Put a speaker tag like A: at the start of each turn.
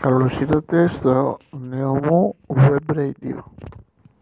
A: Καλώς ήρθατε στο νέο μου web radio.